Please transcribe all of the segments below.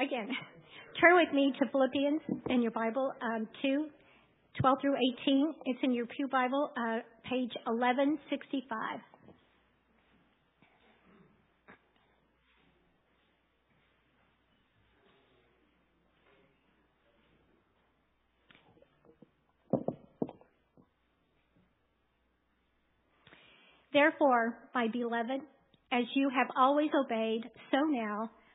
again, turn with me to Philippians in your Bible, um, 2, 12 through 18. It's in your Pew Bible, uh, page 1165. Therefore, my beloved, as you have always obeyed, so now,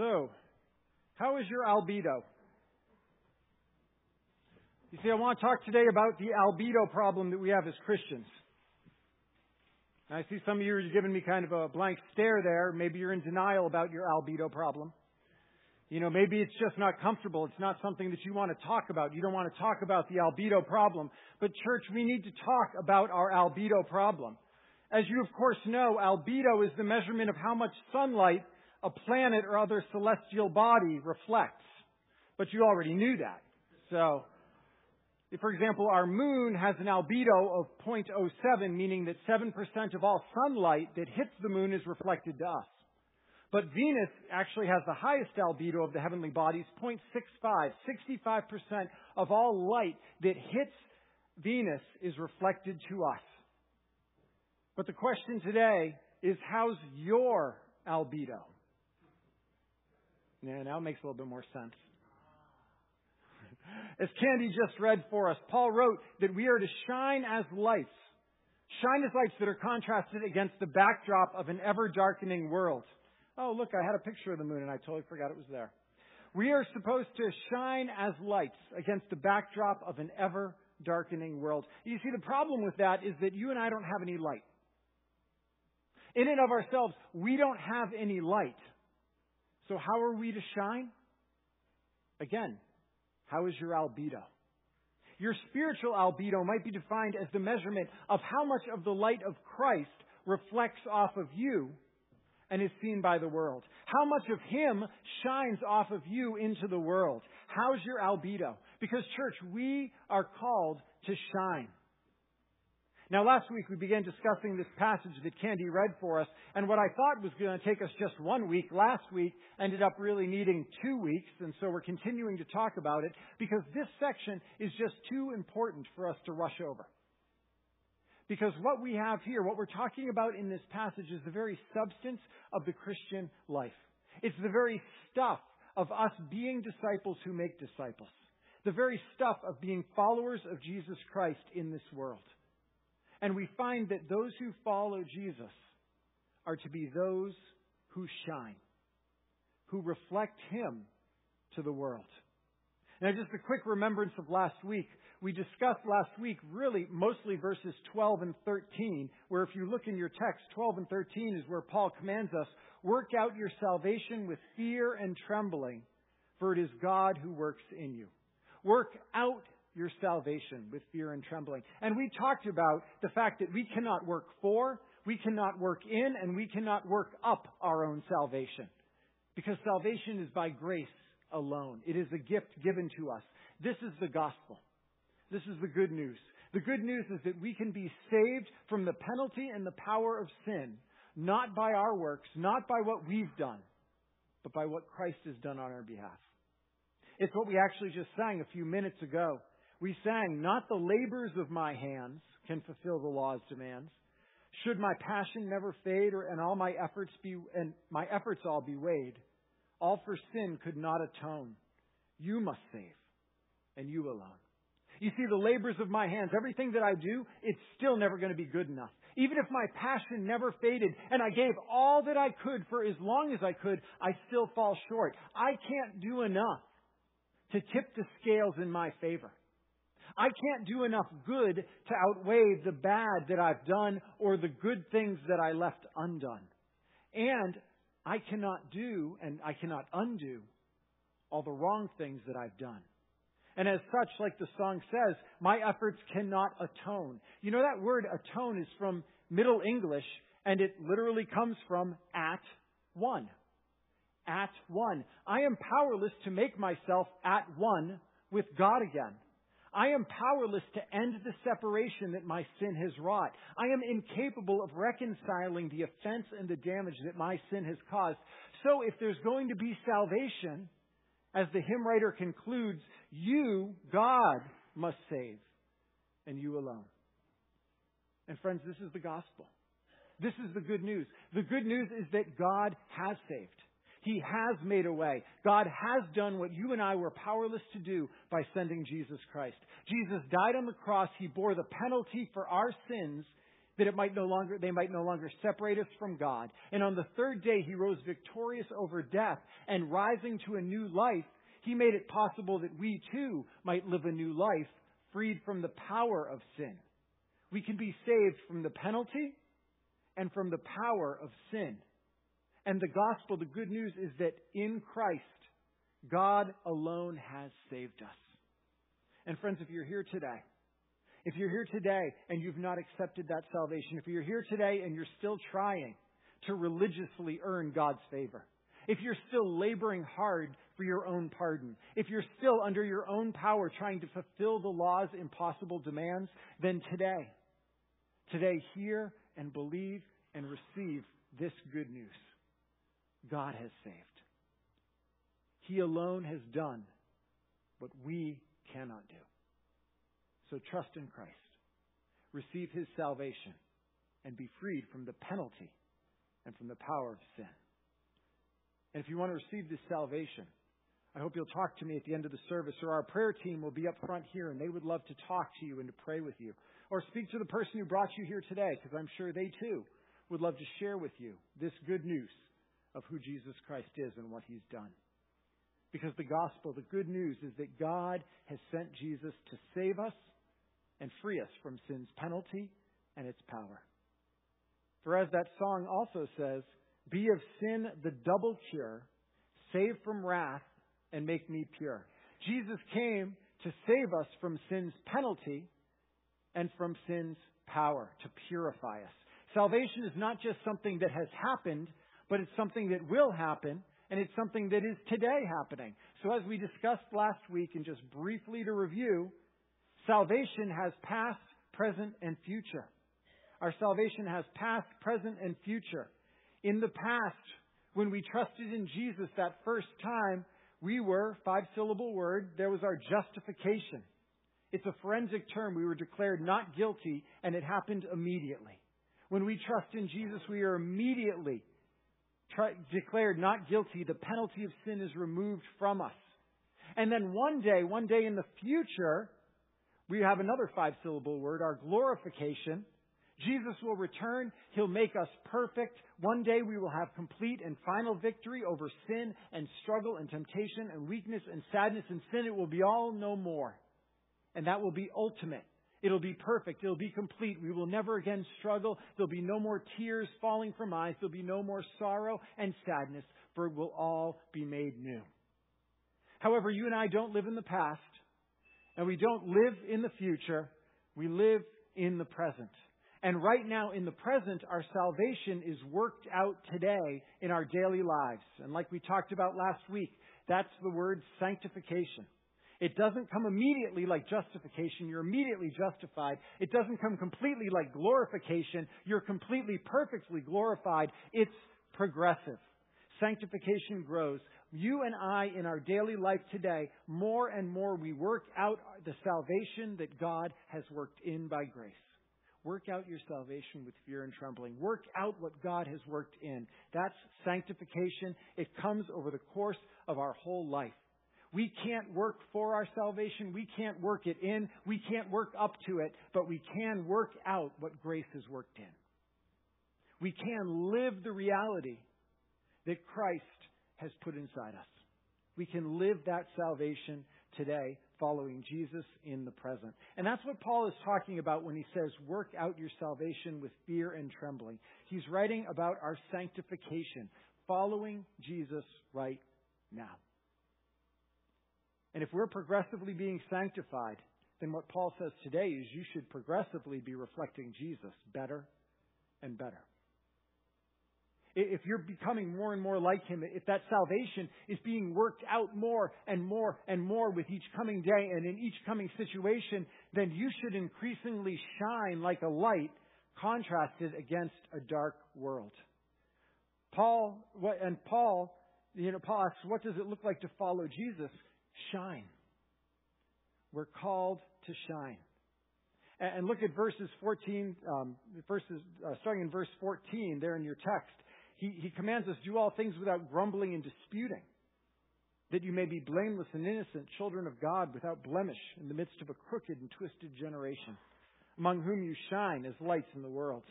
So, how is your albedo? You see, I want to talk today about the albedo problem that we have as Christians. I see some of you are giving me kind of a blank stare there. Maybe you're in denial about your albedo problem. You know, maybe it's just not comfortable. It's not something that you want to talk about. You don't want to talk about the albedo problem. But church, we need to talk about our albedo problem. As you of course know, albedo is the measurement of how much sunlight a planet or other celestial body reflects. But you already knew that. So, for example, our moon has an albedo of 0.07, meaning that 7% of all sunlight that hits the moon is reflected to us. But Venus actually has the highest albedo of the heavenly bodies, 0.65. 65% of all light that hits Venus is reflected to us. But the question today is how's your albedo? Yeah, now it makes a little bit more sense. As Candy just read for us, Paul wrote that we are to shine as lights. Shine as lights that are contrasted against the backdrop of an ever darkening world. Oh, look, I had a picture of the moon and I totally forgot it was there. We are supposed to shine as lights against the backdrop of an ever darkening world. You see, the problem with that is that you and I don't have any light. In and of ourselves, we don't have any light. So, how are we to shine? Again, how is your albedo? Your spiritual albedo might be defined as the measurement of how much of the light of Christ reflects off of you and is seen by the world. How much of Him shines off of you into the world. How's your albedo? Because, church, we are called to shine. Now, last week we began discussing this passage that Candy read for us, and what I thought was going to take us just one week last week ended up really needing two weeks, and so we're continuing to talk about it because this section is just too important for us to rush over. Because what we have here, what we're talking about in this passage, is the very substance of the Christian life. It's the very stuff of us being disciples who make disciples. The very stuff of being followers of Jesus Christ in this world. And we find that those who follow Jesus are to be those who shine, who reflect Him to the world. Now, just a quick remembrance of last week. We discussed last week really mostly verses 12 and 13, where if you look in your text, 12 and 13 is where Paul commands us, work out your salvation with fear and trembling, for it is God who works in you. Work out your salvation with fear and trembling. And we talked about the fact that we cannot work for, we cannot work in, and we cannot work up our own salvation. Because salvation is by grace alone. It is a gift given to us. This is the gospel. This is the good news. The good news is that we can be saved from the penalty and the power of sin, not by our works, not by what we've done, but by what Christ has done on our behalf. It's what we actually just sang a few minutes ago we sang, Not the labors of my hands can fulfill the law's demands, Should my passion never fade or, and all my efforts be, and my efforts all be weighed, all for sin could not atone. You must save, and you alone. You see, the labors of my hands, everything that I do, it's still never going to be good enough. Even if my passion never faded and I gave all that I could for as long as I could, I still fall short. I can't do enough to tip the scales in my favor. I can't do enough good to outweigh the bad that I've done or the good things that I left undone. And I cannot do and I cannot undo all the wrong things that I've done. And as such, like the song says, my efforts cannot atone. You know that word atone is from Middle English and it literally comes from at one. At one. I am powerless to make myself at one with God again. I am powerless to end the separation that my sin has wrought. I am incapable of reconciling the offense and the damage that my sin has caused. So if there's going to be salvation, as the hymn writer concludes, you, God, must save, and you alone. And friends, this is the gospel. This is the good news. The good news is that God has saved. He has made a way. God has done what you and I were powerless to do by sending Jesus Christ. Jesus died on the cross. He bore the penalty for our sins that it might no longer, they might no longer separate us from God. And on the third day, he rose victorious over death and rising to a new life, he made it possible that we too might live a new life freed from the power of sin. We can be saved from the penalty and from the power of sin. And the gospel, the good news is that in Christ, God alone has saved us. And friends, if you're here today, if you're here today and you've not accepted that salvation, if you're here today and you're still trying to religiously earn God's favor, if you're still laboring hard for your own pardon, if you're still under your own power trying to fulfill the law's impossible demands, then today, today hear and believe and receive this good news. God has saved. He alone has done what we cannot do. So trust in Christ. Receive his salvation and be freed from the penalty and from the power of sin. And if you want to receive this salvation, I hope you'll talk to me at the end of the service, or our prayer team will be up front here, and they would love to talk to you and to pray with you. Or speak to the person who brought you here today, because I'm sure they too would love to share with you this good news of who Jesus Christ is and what he's done. Because the gospel, the good news is that God has sent Jesus to save us and free us from sin's penalty and its power. For as that song also says, be of sin the double cure, save from wrath and make me pure. Jesus came to save us from sin's penalty and from sin's power, to purify us. Salvation is not just something that has happened, but it's something that will happen, and it's something that is today happening. So as we discussed last week, and just briefly to review, salvation has past, present, and future. Our salvation has past, present, and future. In the past, when we trusted in Jesus that first time, we were, five syllable word, there was our justification. It's a forensic term. We were declared not guilty, and it happened immediately. When we trust in Jesus, we are immediately declared not guilty, the penalty of sin is removed from us. And then one day, one day in the future, we have another five syllable word, our glorification. Jesus will return. He'll make us perfect. One day we will have complete and final victory over sin and struggle and temptation and weakness and sadness and sin. It will be all no more. And that will be ultimate. It'll be perfect. It'll be complete. We will never again struggle. There'll be no more tears falling from eyes. There'll be no more sorrow and sadness, for it will all be made new. However, you and I don't live in the past, and we don't live in the future. We live in the present. And right now, in the present, our salvation is worked out today in our daily lives. And like we talked about last week, that's the word sanctification. It doesn't come immediately like justification. You're immediately justified. It doesn't come completely like glorification. You're completely, perfectly glorified. It's progressive. Sanctification grows. You and I, in our daily life today, more and more we work out the salvation that God has worked in by grace. Work out your salvation with fear and trembling. Work out what God has worked in. That's sanctification. It comes over the course of our whole life. We can't work for our salvation. We can't work it in. We can't work up to it, but we can work out what grace has worked in. We can live the reality that Christ has put inside us. We can live that salvation today following Jesus in the present. And that's what Paul is talking about when he says, work out your salvation with fear and trembling. He's writing about our sanctification, following Jesus right now. And if we're progressively being sanctified, then what Paul says today is you should progressively be reflecting Jesus better and better if you're becoming more and more like Him, if that salvation is being worked out more and more and more with each coming day and in each coming situation, then you should increasingly shine like a light contrasted against a dark world. Paul, and Paul, you know, Paul asks, what does it look like to follow Jesus? Shine. We're called to shine. And look at verses 14, um, verses, uh, starting in verse 14 there in your text he, he commands us, do all things without grumbling and disputing, that you may be blameless and innocent, children of God, without blemish, in the midst of a crooked and twisted generation, among whom you shine as lights in the world.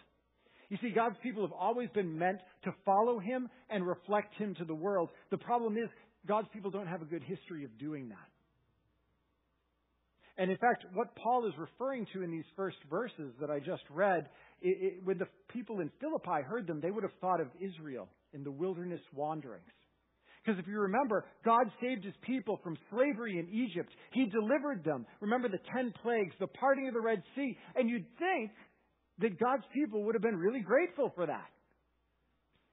You see, God's people have always been meant to follow Him and reflect Him to the world. The problem is, God's people don't have a good history of doing that. And in fact, what Paul is referring to in these first verses that I just read, it, it, when the people in Philippi heard them, they would have thought of Israel in the wilderness wanderings. Because if you remember, God saved his people from slavery in Egypt. He delivered them. Remember the ten plagues, the parting of the Red Sea. And you'd think that God's people would have been really grateful for that.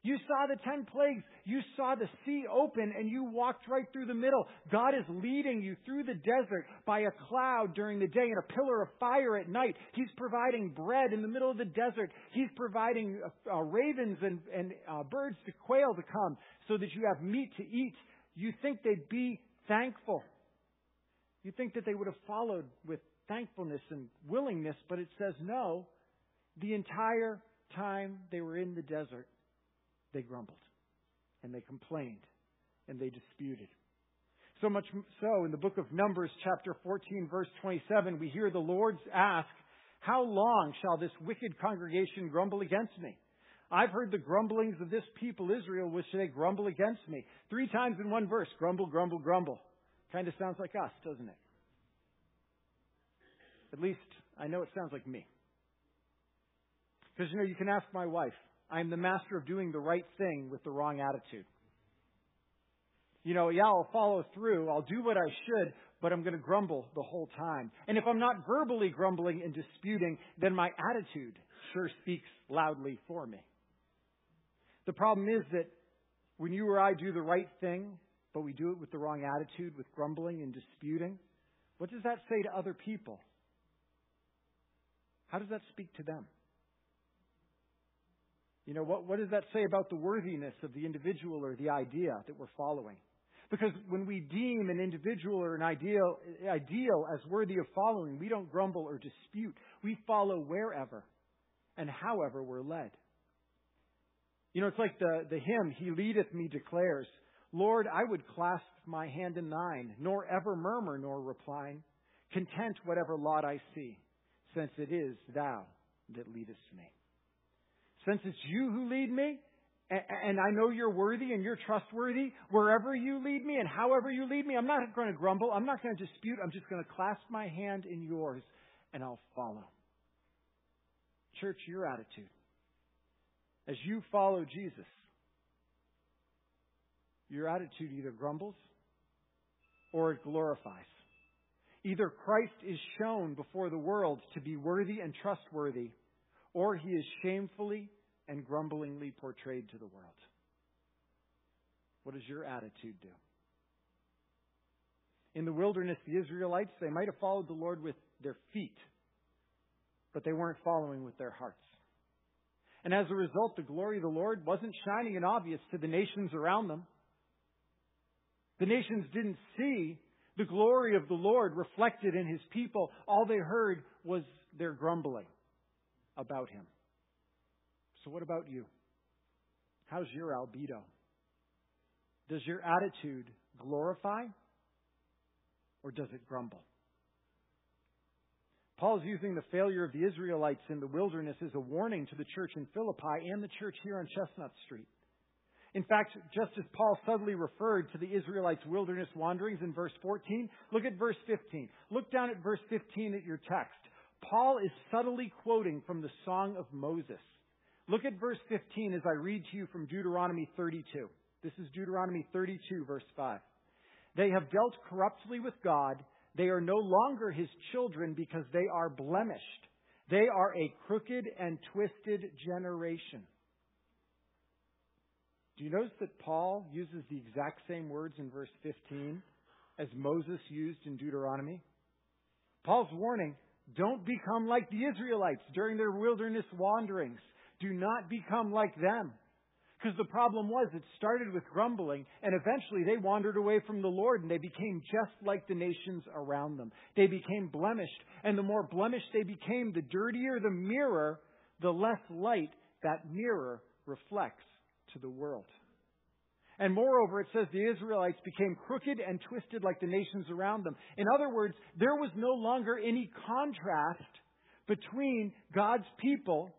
You saw the ten plagues. You saw the sea open and you walked right through the middle. God is leading you through the desert by a cloud during the day and a pillar of fire at night. He's providing bread in the middle of the desert. He's providing uh, uh, ravens and, and uh, birds to quail to come so that you have meat to eat. You think they'd be thankful. You think that they would have followed with thankfulness and willingness, but it says no. The entire time they were in the desert, they grumbled and they complained and they disputed. So much so, in the book of Numbers, chapter 14, verse 27, we hear the Lord's ask, How long shall this wicked congregation grumble against me? I've heard the grumblings of this people, Israel, which they grumble against me. Three times in one verse grumble, grumble, grumble. Kind of sounds like us, doesn't it? At least I know it sounds like me. Because, you know, you can ask my wife. I am the master of doing the right thing with the wrong attitude. You know, yeah, I'll follow through. I'll do what I should, but I'm going to grumble the whole time. And if I'm not verbally grumbling and disputing, then my attitude sure speaks loudly for me. The problem is that when you or I do the right thing, but we do it with the wrong attitude, with grumbling and disputing, what does that say to other people? How does that speak to them? You know, what, what does that say about the worthiness of the individual or the idea that we're following? Because when we deem an individual or an ideal, ideal as worthy of following, we don't grumble or dispute. We follow wherever and however we're led. You know, it's like the, the hymn, He leadeth me declares, Lord, I would clasp my hand in thine, nor ever murmur nor repine, content whatever lot I see, since it is thou that leadest me. Since it's you who lead me, and I know you're worthy and you're trustworthy, wherever you lead me and however you lead me, I'm not going to grumble. I'm not going to dispute. I'm just going to clasp my hand in yours and I'll follow. Church, your attitude. As you follow Jesus, your attitude either grumbles or it glorifies. Either Christ is shown before the world to be worthy and trustworthy, or he is shamefully and grumblingly portrayed to the world. What does your attitude do? In the wilderness, the Israelites, they might have followed the Lord with their feet, but they weren't following with their hearts. And as a result, the glory of the Lord wasn't shining and obvious to the nations around them. The nations didn't see the glory of the Lord reflected in his people. All they heard was their grumbling about him. So, what about you? How's your albedo? Does your attitude glorify or does it grumble? Paul's using the failure of the Israelites in the wilderness as a warning to the church in Philippi and the church here on Chestnut Street. In fact, just as Paul subtly referred to the Israelites' wilderness wanderings in verse 14, look at verse 15. Look down at verse 15 at your text. Paul is subtly quoting from the Song of Moses. Look at verse 15 as I read to you from Deuteronomy 32. This is Deuteronomy 32, verse 5. They have dealt corruptly with God they are no longer his children because they are blemished. They are a crooked and twisted generation. Do you notice that Paul uses the exact same words in verse 15 as Moses used in Deuteronomy? Paul's warning don't become like the Israelites during their wilderness wanderings. Do not become like them. Because the problem was, it started with grumbling, and eventually they wandered away from the Lord, and they became just like the nations around them. They became blemished, and the more blemished they became, the dirtier the mirror, the less light that mirror reflects to the world. And moreover, it says the Israelites became crooked and twisted like the nations around them. In other words, there was no longer any contrast between God's people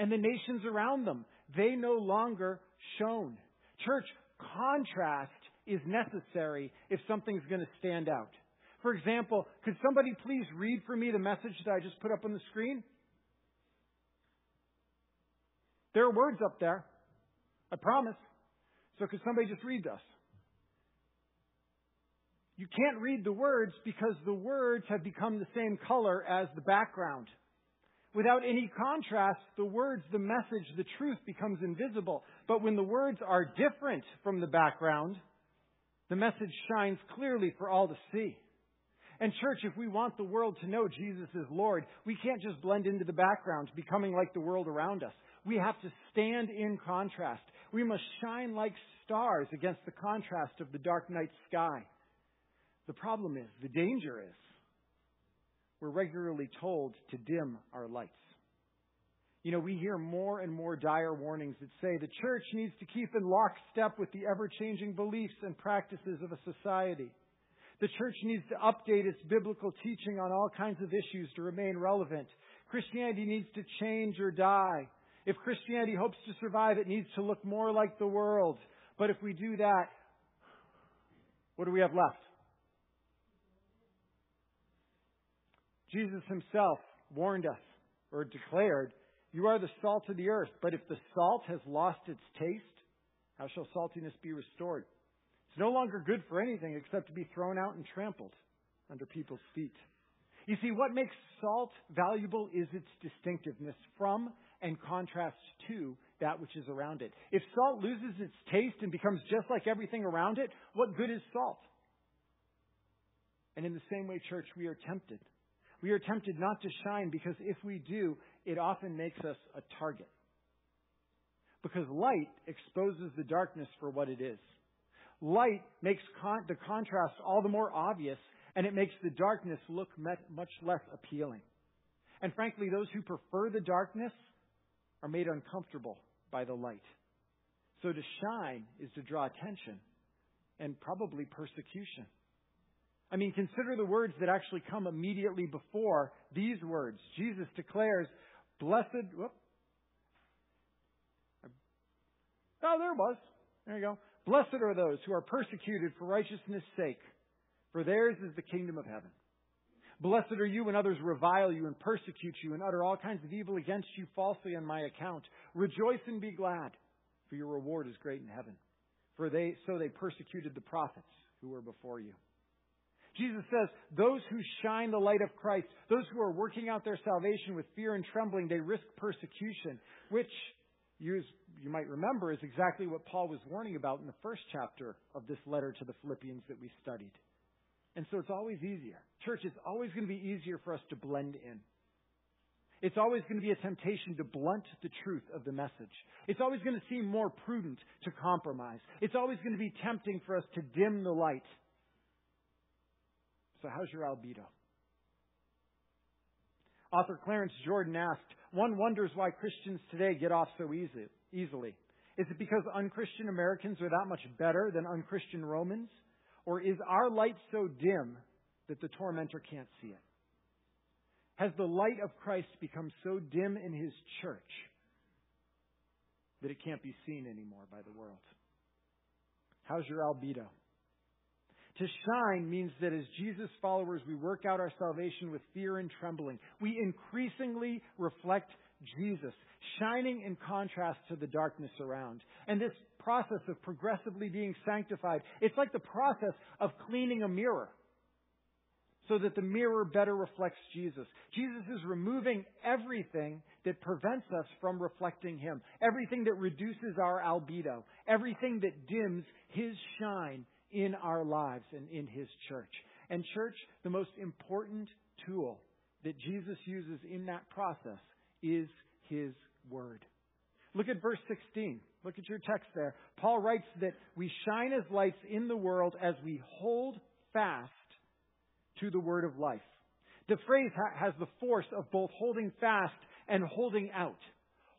and the nations around them they no longer shone. Church, contrast is necessary if something's going to stand out. For example, could somebody please read for me the message that I just put up on the screen? There are words up there. I promise. So could somebody just read us? You can't read the words because the words have become the same color as the background. Without any contrast, the words, the message, the truth becomes invisible. But when the words are different from the background, the message shines clearly for all to see. And church, if we want the world to know Jesus is Lord, we can't just blend into the background, becoming like the world around us. We have to stand in contrast. We must shine like stars against the contrast of the dark night sky. The problem is, the danger is, we're regularly told to dim our lights. You know, we hear more and more dire warnings that say the church needs to keep in lockstep with the ever changing beliefs and practices of a society. The church needs to update its biblical teaching on all kinds of issues to remain relevant. Christianity needs to change or die. If Christianity hopes to survive, it needs to look more like the world. But if we do that, what do we have left? Jesus himself warned us or declared, You are the salt of the earth, but if the salt has lost its taste, how shall saltiness be restored? It's no longer good for anything except to be thrown out and trampled under people's feet. You see, what makes salt valuable is its distinctiveness from and contrast to that which is around it. If salt loses its taste and becomes just like everything around it, what good is salt? And in the same way, church, we are tempted we are tempted not to shine because if we do, it often makes us a target. Because light exposes the darkness for what it is. Light makes con- the contrast all the more obvious, and it makes the darkness look much less appealing. And frankly, those who prefer the darkness are made uncomfortable by the light. So to shine is to draw attention and probably persecution. I mean, consider the words that actually come immediately before these words. Jesus declares, Blessed. Whoop. Oh, there it was. There you go. Blessed are those who are persecuted for righteousness' sake, for theirs is the kingdom of heaven. Blessed are you when others revile you and persecute you and utter all kinds of evil against you falsely on my account. Rejoice and be glad, for your reward is great in heaven. For they so they persecuted the prophets who were before you. Jesus says, those who shine the light of Christ, those who are working out their salvation with fear and trembling, they risk persecution, which you, you might remember is exactly what Paul was warning about in the first chapter of this letter to the Philippians that we studied. And so it's always easier. Church, it's always going to be easier for us to blend in. It's always going to be a temptation to blunt the truth of the message. It's always going to seem more prudent to compromise. It's always going to be tempting for us to dim the light so, how's your albedo? Author Clarence Jordan asked, One wonders why Christians today get off so easy, easily. Is it because unchristian Americans are that much better than unchristian Romans? Or is our light so dim that the tormentor can't see it? Has the light of Christ become so dim in his church that it can't be seen anymore by the world? How's your albedo? To shine means that as Jesus followers, we work out our salvation with fear and trembling. We increasingly reflect Jesus, shining in contrast to the darkness around. And this process of progressively being sanctified, it's like the process of cleaning a mirror so that the mirror better reflects Jesus. Jesus is removing everything that prevents us from reflecting Him, everything that reduces our albedo, everything that dims His shine in our lives and in His church. And, church, the most important tool that Jesus uses in that process is His Word. Look at verse 16. Look at your text there. Paul writes that we shine as lights in the world as we hold fast to the word of life. The phrase ha- has the force of both holding fast and holding out.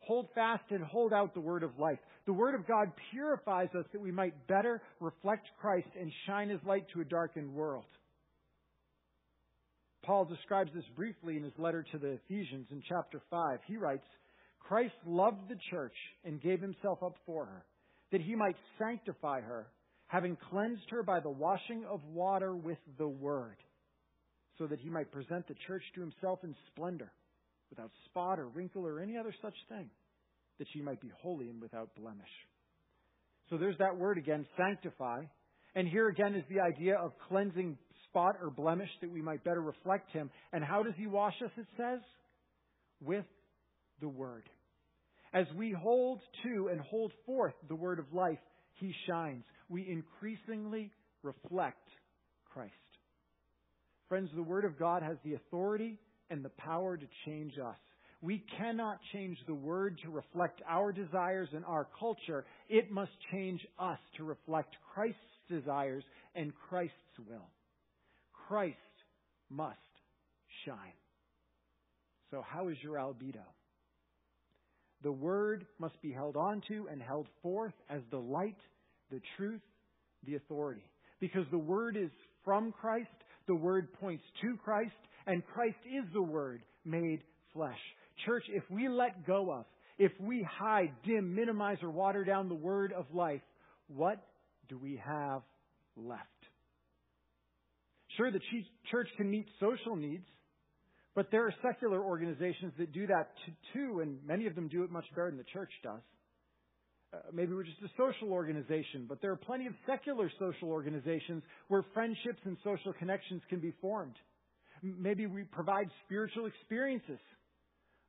Hold fast and hold out the word of life. The word of God purifies us that we might better reflect Christ and shine his light to a darkened world. Paul describes this briefly in his letter to the Ephesians in chapter 5. He writes, Christ loved the church and gave himself up for her, that he might sanctify her, having cleansed her by the washing of water with the word so that he might present the church to himself in splendor, without spot or wrinkle or any other such thing, that she might be holy and without blemish. So there's that word again, sanctify. And here again is the idea of cleansing spot or blemish that we might better reflect him. And how does he wash us, it says? With the word. As we hold to and hold forth the word of life, he shines. We increasingly reflect Christ. Friends, the Word of God has the authority and the power to change us. We cannot change the Word to reflect our desires and our culture. It must change us to reflect Christ's desires and Christ's will. Christ must shine. So, how is your albedo? The Word must be held onto and held forth as the light, the truth, the authority. Because the Word is from Christ, the Word points to Christ, and Christ is the Word made flesh. Church, if we let go of, if we hide, dim, minimize, or water down the Word of life, what do we have left? Sure, the church can meet social needs, but there are secular organizations that do that too, and many of them do it much better than the church does. Uh, maybe we're just a social organization, but there are plenty of secular social organizations where friendships and social connections can be formed. Maybe we provide spiritual experiences.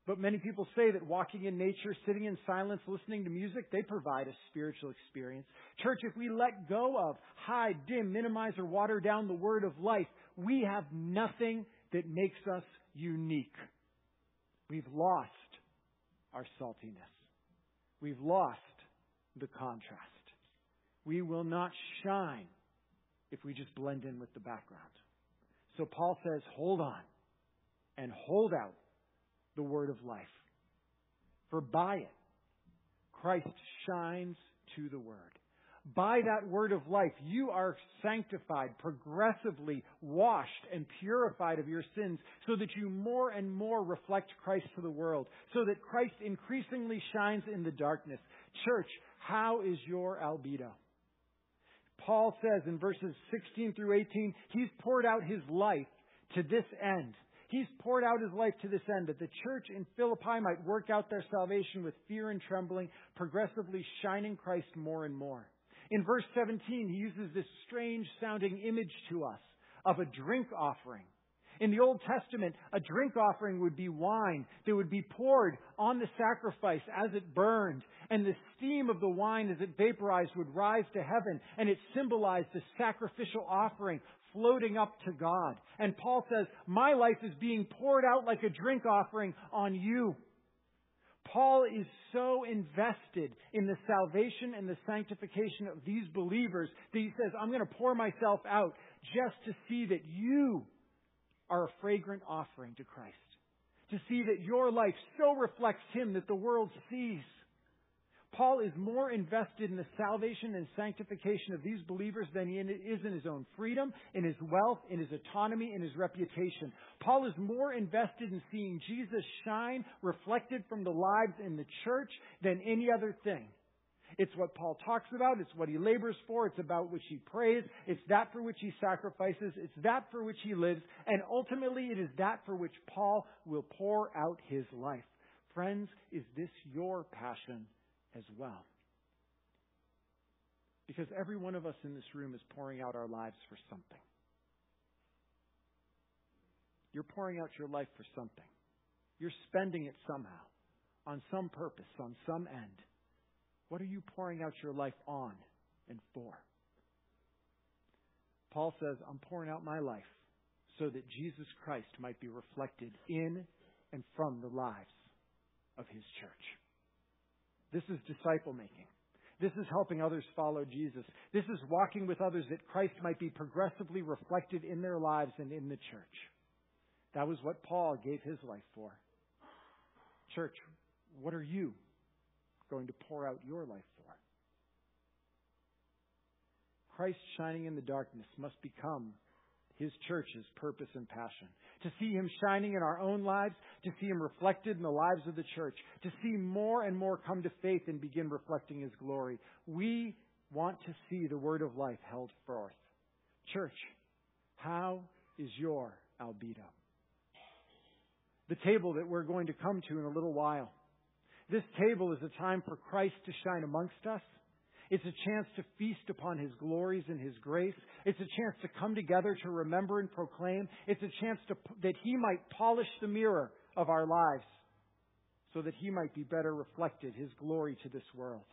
But many people say that walking in nature, sitting in silence, listening to music, they provide a spiritual experience. Church, if we let go of, hide, dim, minimize, or water down the word of life, we have nothing that makes us unique. We've lost our saltiness. We've lost the contrast. We will not shine if we just blend in with the background. So Paul says, hold on and hold out the word of life. For by it, Christ shines to the word. By that word of life, you are sanctified, progressively washed and purified of your sins so that you more and more reflect Christ to the world, so that Christ increasingly shines in the darkness. Church, how is your albedo? Paul says in verses 16 through 18, he's poured out his life to this end. He's poured out his life to this end that the church in Philippi might work out their salvation with fear and trembling, progressively shining Christ more and more. In verse 17, he uses this strange sounding image to us of a drink offering. In the Old Testament, a drink offering would be wine that would be poured on the sacrifice as it burned, and the steam of the wine as it vaporized would rise to heaven, and it symbolized the sacrificial offering floating up to God. And Paul says, My life is being poured out like a drink offering on you. Paul is so invested in the salvation and the sanctification of these believers that he says, I'm going to pour myself out just to see that you are a fragrant offering to Christ. to see that your life so reflects Him that the world sees. Paul is more invested in the salvation and sanctification of these believers than he is in his own freedom, in his wealth, in his autonomy, in his reputation. Paul is more invested in seeing Jesus shine reflected from the lives in the church than any other thing. It's what Paul talks about. It's what he labors for. It's about which he prays. It's that for which he sacrifices. It's that for which he lives. And ultimately, it is that for which Paul will pour out his life. Friends, is this your passion as well? Because every one of us in this room is pouring out our lives for something. You're pouring out your life for something. You're spending it somehow, on some purpose, on some end. What are you pouring out your life on and for? Paul says, I'm pouring out my life so that Jesus Christ might be reflected in and from the lives of his church. This is disciple making. This is helping others follow Jesus. This is walking with others that Christ might be progressively reflected in their lives and in the church. That was what Paul gave his life for. Church, what are you going to pour out your life for. Christ shining in the darkness must become his church's purpose and passion. To see him shining in our own lives, to see him reflected in the lives of the church, to see more and more come to faith and begin reflecting his glory. We want to see the word of life held forth. Church, how is your albedo? The table that we're going to come to in a little while this table is a time for Christ to shine amongst us. It's a chance to feast upon His glories and His grace. It's a chance to come together to remember and proclaim. It's a chance to, that He might polish the mirror of our lives so that He might be better reflected, His glory to this world.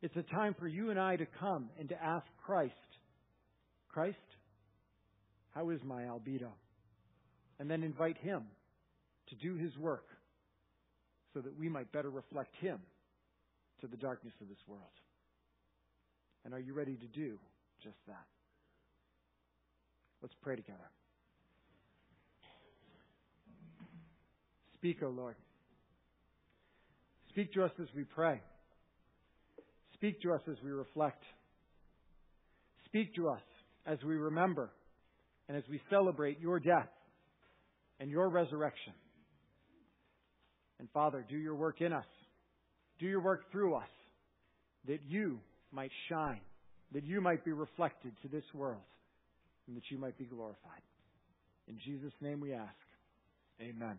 It's a time for you and I to come and to ask Christ, Christ, how is my albedo? And then invite Him to do His work so that we might better reflect Him to the darkness of this world. And are you ready to do just that? Let's pray together. Speak, O oh Lord. Speak to us as we pray. Speak to us as we reflect. Speak to us as we remember and as we celebrate your death and your resurrection. And Father, do your work in us. Do your work through us that you might shine, that you might be reflected to this world, and that you might be glorified. In Jesus' name we ask. Amen.